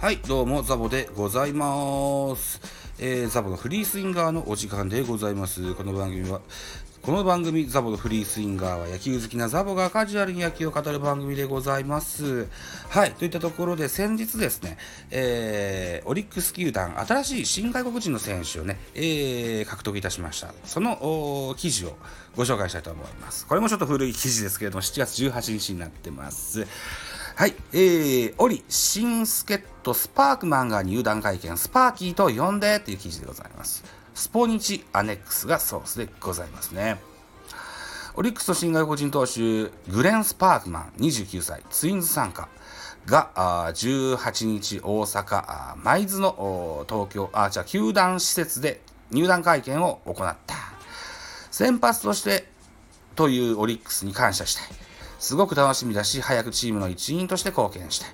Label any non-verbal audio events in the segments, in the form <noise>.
はい、どうも、ザボでございます。えー、ザボのフリースインガーのお時間でございます。この番組は、この番組、ザボのフリースインガーは野球好きなザボがカジュアルに野球を語る番組でございます。はい、といったところで先日ですね、えー、オリックス球団、新しい新外国人の選手をね、えー、獲得いたしました。その記事をご紹介したいと思います。これもちょっと古い記事ですけれども、7月18日になってます。はい、えー、オリ、シンスケット、スパークマンが入団会見、スパーキーと呼んでっていう記事でございます。スポニチアネックスがソースでございますね。オリックスの新外国人投手、グレン・スパークマン、29歳、ツインズ参加が、あ18日、大阪、舞津の東京、あ、じゃあ、球団施設で入団会見を行った。先発としてというオリックスに感謝したい。すごく楽しみだし、早くチームの一員として貢献したい。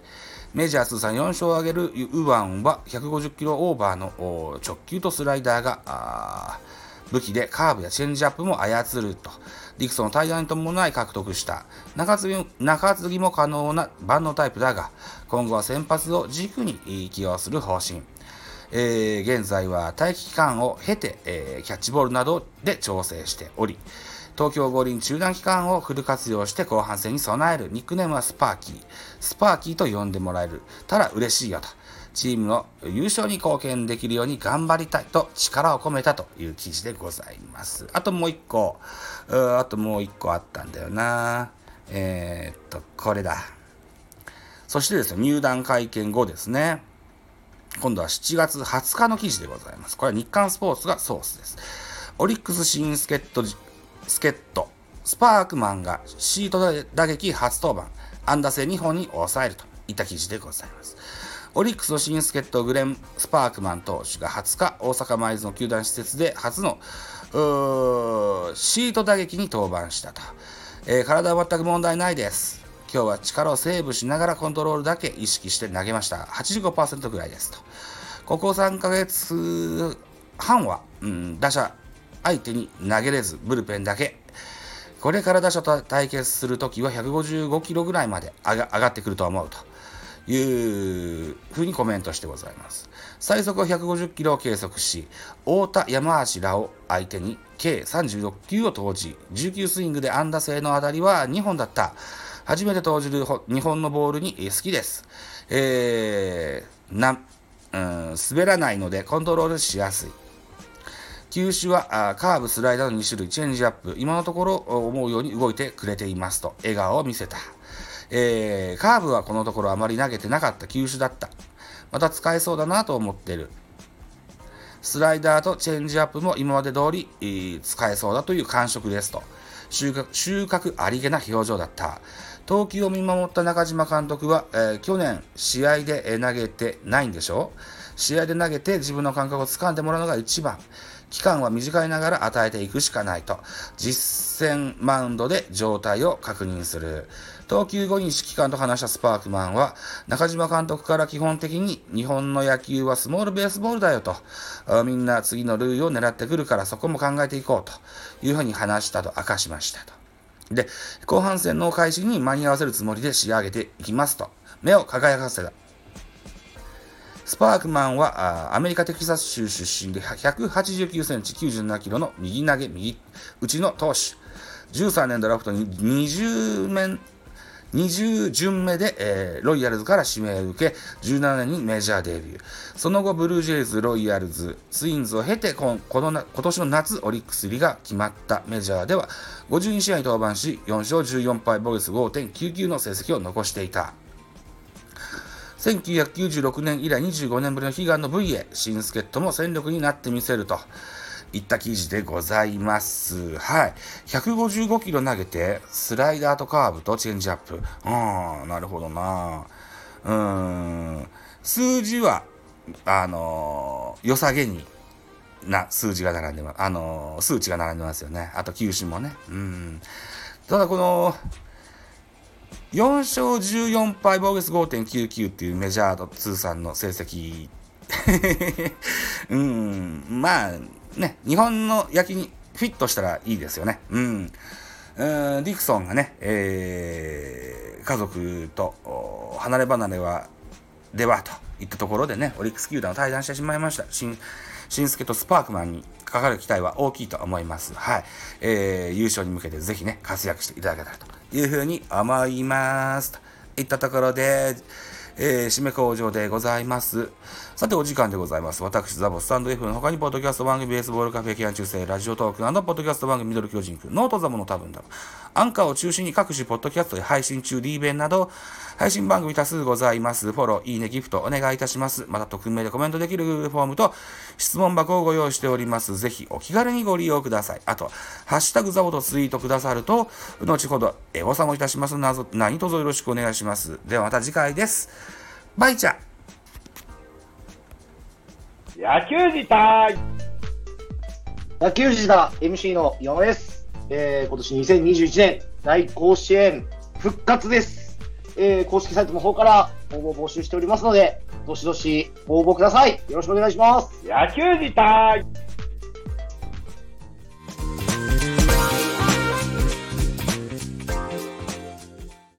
メジャー通算4勝を挙げるウワンは150キロオーバーの直球とスライダーが武器でカーブやチェンジアップも操ると。ディクソンの対案に伴い獲得した中継ぎ中継ぎも可能な万能タイプだが、今後は先発を軸に起用する方針。えー現在は待機期間を経て、えーキャッチボールなどで調整しており、東京五輪中断期間をフル活用して後半戦に備えるニックネームはスパーキー。スパーキーと呼んでもらえるたら嬉しいよと。チームの優勝に貢献できるように頑張りたいと力を込めたという記事でございます。あともう一個、あともう一個あったんだよな。えーっと、これだ。そしてですね、入団会見後ですね。今度は7月20日の記事でございます。これは日刊スポーツがソースです。オリックス新助っ人、助っ人、スパークマンがシート打撃初登板、安打性2本に抑えるといった記事でございます。オリックスの新助っ人グレン・スパークマン投手が20日、大阪舞津の球団施設で初のーシート打撃に登板したと。えー体は全く問題ないです。今日は力をセーブしながらコントロールだけ意識して投げました。85%ぐらいですと。ここ3ヶ月半は、うん、打者相手に投げれず、ブルペンだけ。これから打者と対決するときは155キロぐらいまで上がってくると思うと。いうふうにコメントしてございます。最速は150キロを計測し、太田、山足らを相手に計36球を投じ、19スイングで安打性の当たりは2本だった。初めて投じる日本のボールに好きです。えー、な、うん、滑らないのでコントロールしやすい。球種はカーブ、スライダーの2種類、チェンジアップ、今のところ思うように動いてくれていますと笑顔を見せた。えー、カーブはこのところあまり投げてなかった球種だった。また使えそうだなと思ってる。スライダーとチェンジアップも今まで通り、えー使えそうだという感触ですと。収穫収穫ありげな表情だった。投球を見守った中島監督は、えー去年試合で投げてないんでしょ？試合で投げて自分の感覚を掴んでもらうのが一番。期間は短いながら与えていくしかないと。実戦マウンドで状態を確認する。投球後に指揮官と話したスパークマンは、中島監督から基本的に日本の野球はスモールベースボールだよと。みんな次の塁を狙ってくるからそこも考えていこうというふうに話したと明かしましたと。で、後半戦の開始に間に合わせるつもりで仕上げていきますと。目を輝かせた。スパークマンはアメリカ・テキサス州出身で189センチ97キロの右投げ右打ちの投手。13年ドラフトに20面20巡目で、えーロイヤルズから指名を受け、17年にメジャーデビュー。その後、ブルージェイズ、ロイヤルズ、ツインズを経て、ここの今年の夏、オリックス入りが決まったメジャーでは、52試合に登板し、4勝14敗、ボゲス5.99の成績を残していた。1996年以来25年ぶりの悲願の V へ、新助っ人も戦力になってみせると。いった記事でございます。はい。155キロ投げて、スライダーとカーブとチェンジアップ。ああ、なるほどな。うーん。数字は、あのー良さげにな数字が並んでます。あのー数値が並んでますよね。あと球種もね。うん。ただこの、4勝14敗防御率5.99っていうメジャーの通算の成績 <laughs> うん、まあね、日本の野球にフィットしたらいいですよね。うん。ディクソンがね、えー家族と離れ離れは、ではといったところでね、オリックス球団を退団してしまいました。新、新助とスパークマンにかかる期待は大きいと思います。はい。えー、優勝に向けてぜひね、活躍していただけたらというふうに思います。といったところで、えー、締め工場でございます。さて、お時間でございます。私、ザボスタンド F の他に、ポッドキャスト番組、ベースボールカフェ、キャン中世、ラジオトーク、ポッドキャスト番組、ミドル巨人くん、ノートザボの多分だ。アンカーを中心に各種ポッドキャストで配信中、D 弁など、配信番組多数ございます。フォロー、いいね、ギフトお願いいたします。また、匿名でコメントできるフォームと質問箱をご用意しております。ぜひ、お気軽にご利用ください。あと、ハッシュタグザボとツイートくださると、後ほど、エゴサもいたしますなぞ、何卒よろしくお願いします。ではまた次回です。バイチャ野球自体野球児だ MC の山です。えー、今年2021年大甲子園復活です。えー、公式サイトの方から応募募集しておりますので、どしどし応募ください。よろしくお願いします。野球自体